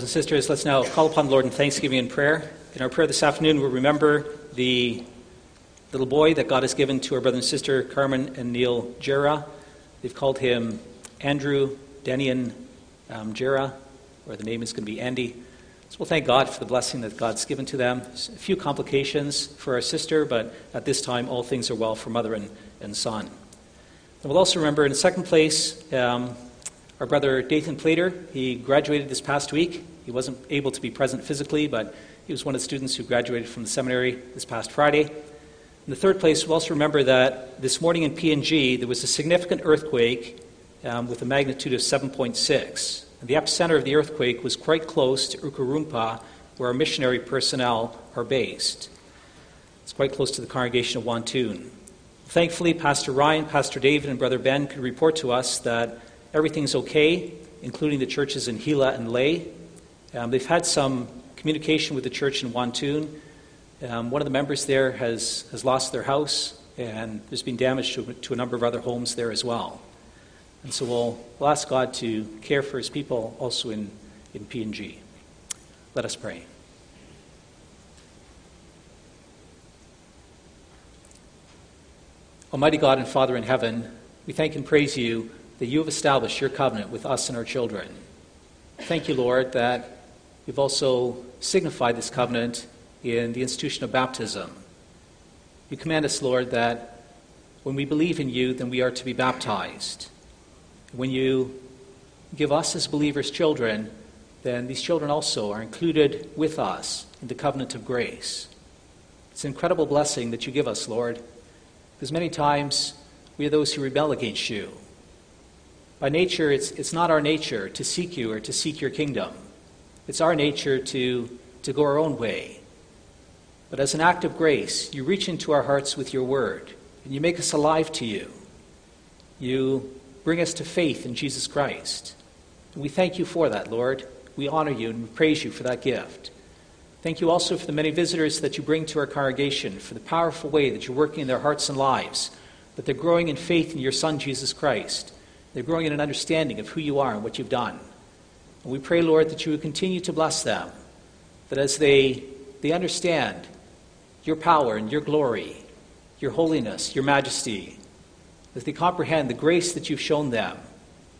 Brothers and sisters, let's now call upon the Lord in thanksgiving and prayer. In our prayer this afternoon, we'll remember the little boy that God has given to our brother and sister Carmen and Neil Jera. They've called him Andrew Denian um, Jera, or the name is going to be Andy. So we'll thank God for the blessing that God's given to them. A few complications for our sister, but at this time, all things are well for mother and, and son. And we'll also remember, in second place, um, our brother Dathan Plater, he graduated this past week. He wasn't able to be present physically, but he was one of the students who graduated from the seminary this past Friday. In the third place, we also remember that this morning in PNG there was a significant earthquake um, with a magnitude of 7.6. And the epicenter of the earthquake was quite close to Ukarumpa, where our missionary personnel are based. It's quite close to the congregation of Wantoon. Thankfully, Pastor Ryan, Pastor David, and Brother Ben could report to us that everything's okay, including the churches in Hila and Lae. Um, they've had some communication with the church in Wantoon. Um, one of the members there has, has lost their house, and there's been damage to, to a number of other homes there as well. And so we'll, we'll ask God to care for his people also in, in PNG. Let us pray. Almighty God and Father in heaven, we thank and praise you that you have established your covenant with us and our children. Thank you, Lord, that you've also signified this covenant in the institution of baptism. You command us, Lord, that when we believe in you, then we are to be baptized. When you give us as believers children, then these children also are included with us in the covenant of grace. It's an incredible blessing that you give us, Lord. Because many times we are those who rebel against you. By nature, it's, it's not our nature to seek you or to seek your kingdom. It's our nature to, to go our own way. But as an act of grace, you reach into our hearts with your word, and you make us alive to you. You bring us to faith in Jesus Christ. And we thank you for that, Lord. We honor you and we praise you for that gift. Thank you also for the many visitors that you bring to our congregation, for the powerful way that you're working in their hearts and lives, that they're growing in faith in your Son, Jesus Christ. They're growing in an understanding of who you are and what you've done. And we pray, Lord, that you would continue to bless them, that as they, they understand your power and your glory, your holiness, your majesty, as they comprehend the grace that you've shown them,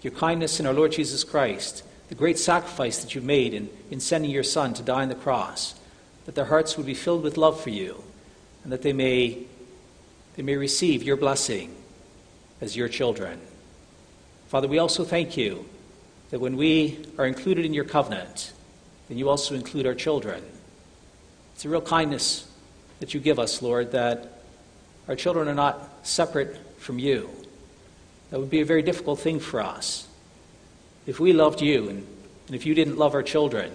your kindness in our Lord Jesus Christ, the great sacrifice that you've made in, in sending your Son to die on the cross, that their hearts would be filled with love for you, and that they may, they may receive your blessing as your children. Father, we also thank you that when we are included in your covenant, then you also include our children. It's a real kindness that you give us, Lord, that our children are not separate from you. That would be a very difficult thing for us. If we loved you and, and if you didn't love our children,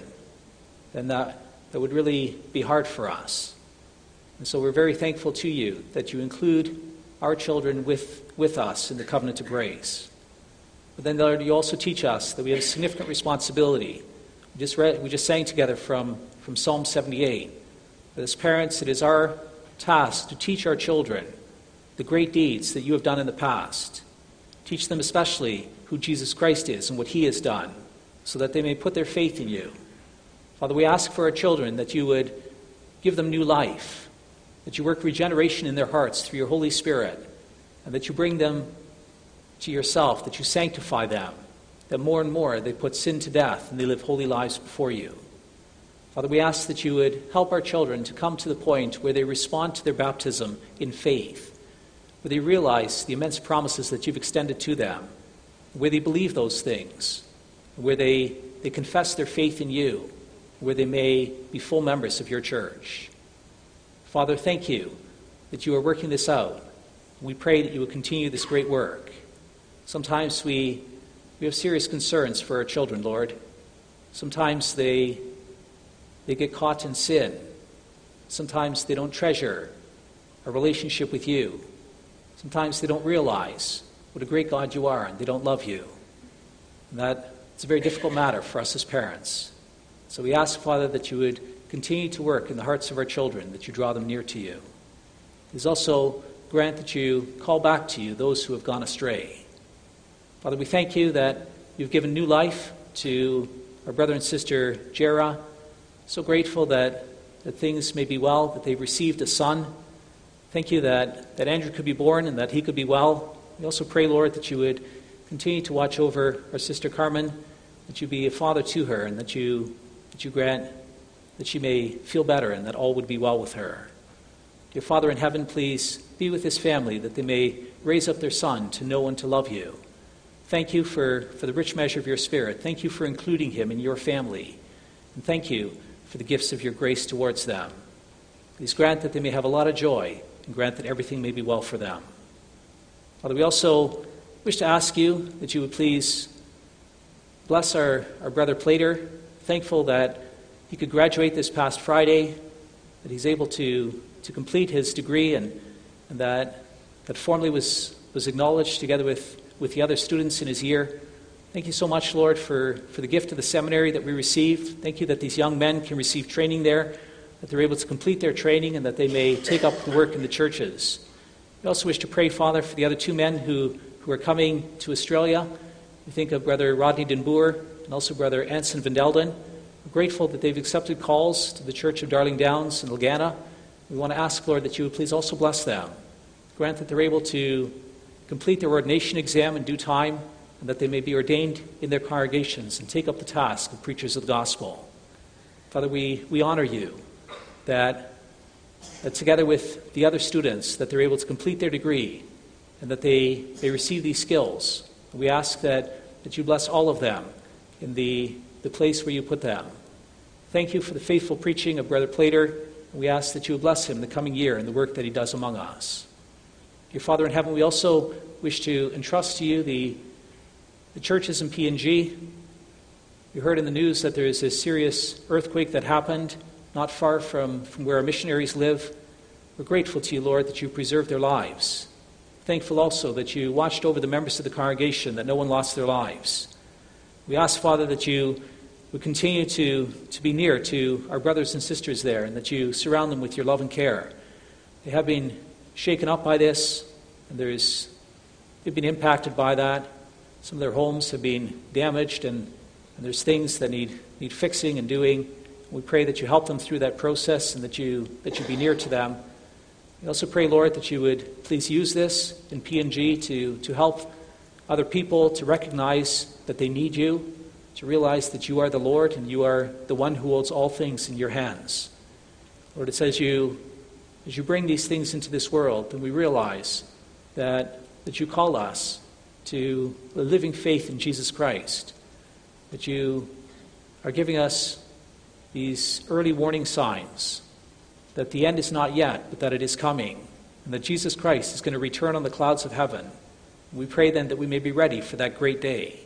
then that, that would really be hard for us. And so we're very thankful to you that you include our children with, with us in the covenant of grace. But then, Lord, you also teach us that we have a significant responsibility. We just, read, we just sang together from, from Psalm 78 that as parents, it is our task to teach our children the great deeds that you have done in the past. Teach them especially who Jesus Christ is and what he has done, so that they may put their faith in you. Father, we ask for our children that you would give them new life, that you work regeneration in their hearts through your Holy Spirit, and that you bring them to yourself, that you sanctify them, that more and more they put sin to death and they live holy lives before you. Father, we ask that you would help our children to come to the point where they respond to their baptism in faith, where they realize the immense promises that you've extended to them, where they believe those things, where they, they confess their faith in you, where they may be full members of your church. Father, thank you that you are working this out. We pray that you will continue this great work. Sometimes we, we have serious concerns for our children, Lord. Sometimes they, they get caught in sin. Sometimes they don't treasure a relationship with you. Sometimes they don't realize what a great God you are and they don't love you. And that it's a very difficult matter for us as parents. So we ask, Father, that you would continue to work in the hearts of our children, that you draw them near to you. Please also grant that you call back to you those who have gone astray. Father, we thank you that you've given new life to our brother and sister Jera. So grateful that, that things may be well, that they've received a son. Thank you that, that Andrew could be born and that he could be well. We also pray, Lord, that you would continue to watch over our sister Carmen, that you be a father to her, and that you, that you grant that she may feel better and that all would be well with her. Dear Father in heaven, please be with this family, that they may raise up their son to know and to love you. Thank you for, for the rich measure of your Spirit. Thank you for including him in your family. And thank you for the gifts of your grace towards them. Please grant that they may have a lot of joy and grant that everything may be well for them. Father, we also wish to ask you that you would please bless our, our brother Plater. Thankful that he could graduate this past Friday, that he's able to, to complete his degree, and, and that, that formally was, was acknowledged together with, with the other students in his year. Thank you so much, Lord, for, for the gift of the seminary that we received. Thank you that these young men can receive training there, that they're able to complete their training, and that they may take up the work in the churches. We also wish to pray, Father, for the other two men who, who are coming to Australia. We think of Brother Rodney Denboer and also Brother Anson Vandelden. We're grateful that they've accepted calls to the Church of Darling Downs in Legana. We want to ask, Lord, that you would please also bless them. Grant that they're able to complete their ordination exam in due time and that they may be ordained in their congregations and take up the task of preachers of the gospel. Father, we, we honor you that, that together with the other students that they're able to complete their degree and that they, they receive these skills. We ask that, that you bless all of them in the, the place where you put them. Thank you for the faithful preaching of Brother Plater. We ask that you bless him the coming year and the work that he does among us. Dear Father in heaven, we also wish to entrust to you the the churches in PNG. We heard in the news that there is a serious earthquake that happened not far from, from where our missionaries live. We're grateful to you, Lord, that you preserved their lives. Thankful also that you watched over the members of the congregation, that no one lost their lives. We ask, Father, that you would continue to, to be near to our brothers and sisters there and that you surround them with your love and care. They have been shaken up by this, and there's, they've been impacted by that. Some of their homes have been damaged, and, and there's things that need, need fixing and doing. We pray that you help them through that process and that you, that you be near to them. We also pray, Lord, that you would please use this in PNG to, to help other people to recognize that they need you, to realize that you are the Lord and you are the one who holds all things in your hands. Lord, it says you, as you bring these things into this world, then we realize that, that you call us to a living faith in Jesus Christ, that you are giving us these early warning signs that the end is not yet, but that it is coming, and that Jesus Christ is going to return on the clouds of heaven. We pray then that we may be ready for that great day.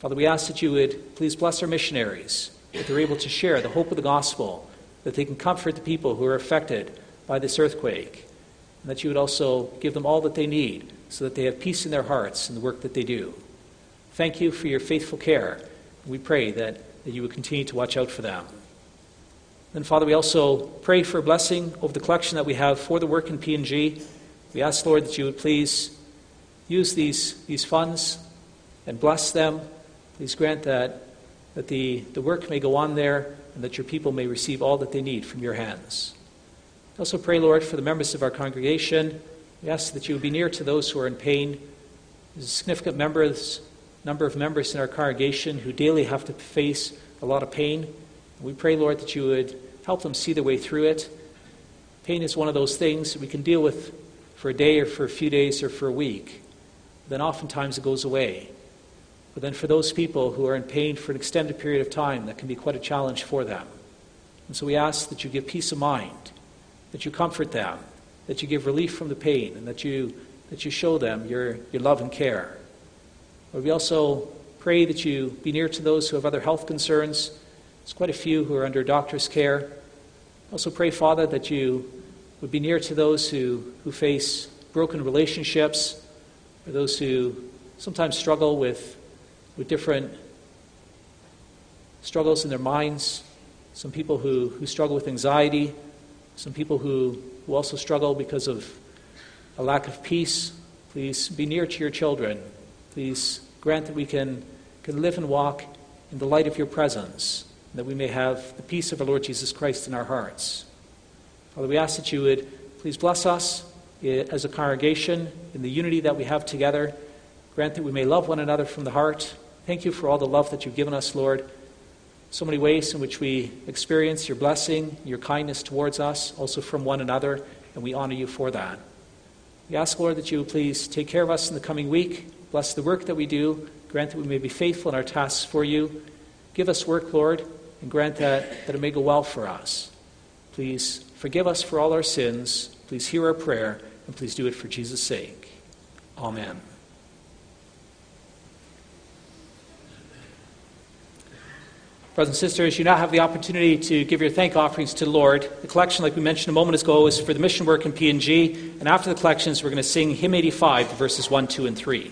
Father, we ask that you would please bless our missionaries, that they're able to share the hope of the gospel, that they can comfort the people who are affected by this earthquake, and that you would also give them all that they need so that they have peace in their hearts in the work that they do. Thank you for your faithful care. We pray that, that you would continue to watch out for them. Then, Father, we also pray for a blessing over the collection that we have for the work in PNG. We ask, Lord, that you would please use these, these funds and bless them. Please grant that, that the, the work may go on there and that your people may receive all that they need from your hands. Also pray, Lord, for the members of our congregation we ask that you would be near to those who are in pain. There's a significant members, number of members in our congregation who daily have to face a lot of pain. We pray, Lord, that you would help them see their way through it. Pain is one of those things we can deal with for a day or for a few days or for a week. Then oftentimes it goes away. But then for those people who are in pain for an extended period of time, that can be quite a challenge for them. And so we ask that you give peace of mind, that you comfort them, that you give relief from the pain and that you, that you show them your, your love and care. Lord, we also pray that you be near to those who have other health concerns. There's quite a few who are under doctor's care. Also pray, Father, that you would be near to those who, who face broken relationships or those who sometimes struggle with, with different struggles in their minds. Some people who, who struggle with anxiety, some people who who also struggle because of a lack of peace, please be near to your children. Please grant that we can, can live and walk in the light of your presence, that we may have the peace of our Lord Jesus Christ in our hearts. Father, we ask that you would please bless us eh, as a congregation in the unity that we have together. Grant that we may love one another from the heart. Thank you for all the love that you've given us, Lord so many ways in which we experience your blessing, your kindness towards us, also from one another, and we honor you for that. We ask, Lord, that you would please take care of us in the coming week. Bless the work that we do. Grant that we may be faithful in our tasks for you. Give us work, Lord, and grant that, that it may go well for us. Please forgive us for all our sins. Please hear our prayer, and please do it for Jesus' sake. Amen. Brothers and sisters, you now have the opportunity to give your thank offerings to the Lord. The collection, like we mentioned a moment ago, is for the mission work in PNG. And after the collections, we're going to sing hymn 85, verses 1, 2, and 3.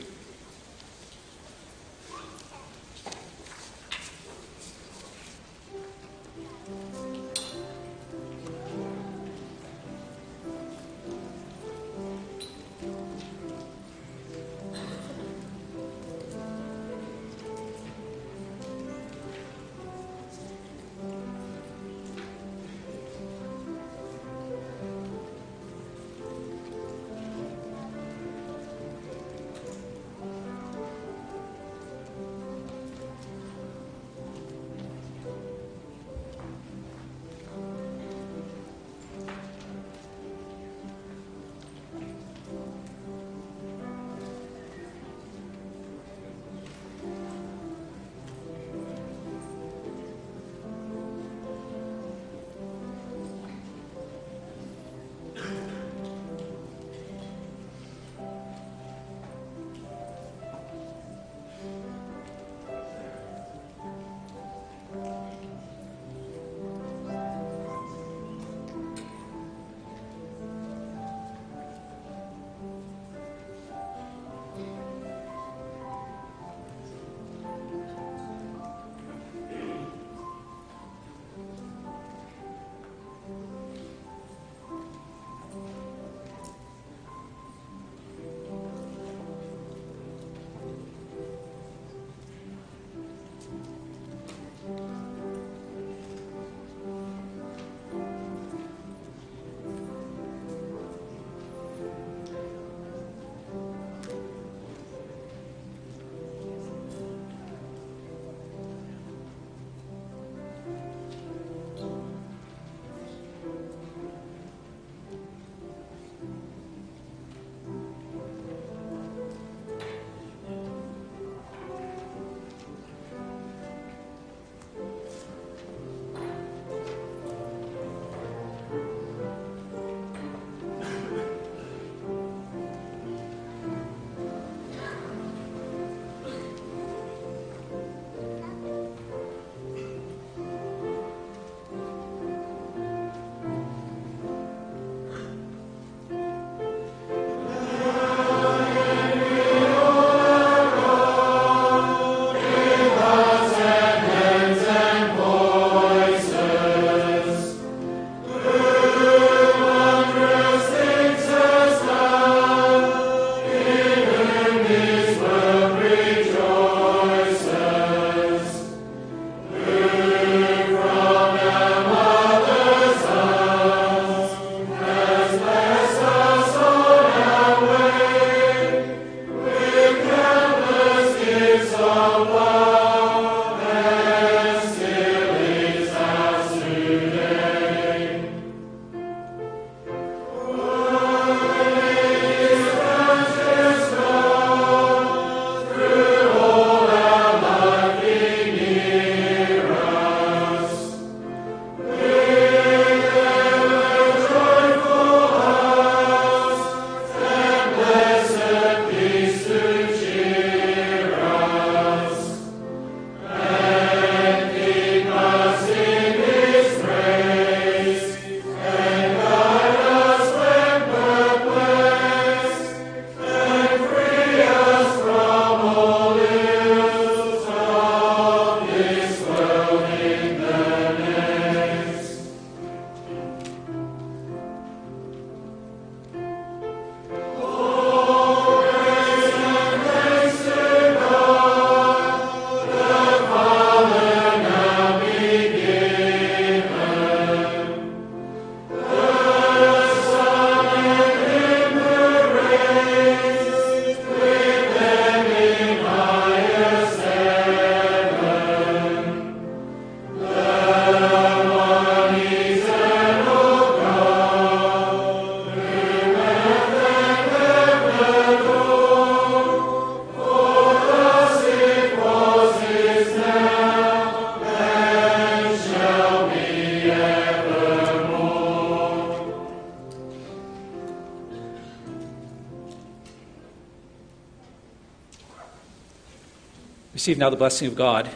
Receive now the blessing of God.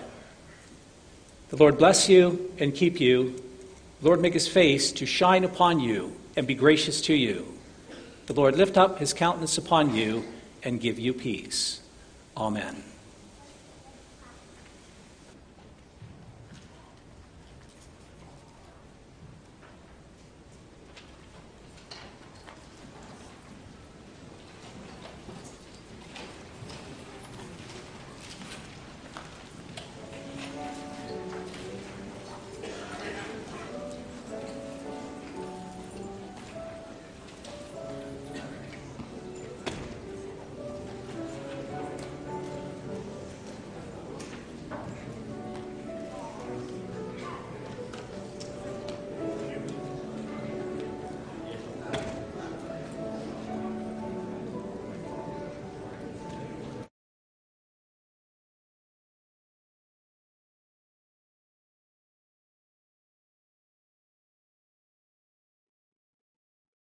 The Lord bless you and keep you. The Lord make his face to shine upon you and be gracious to you. The Lord lift up his countenance upon you and give you peace. Amen.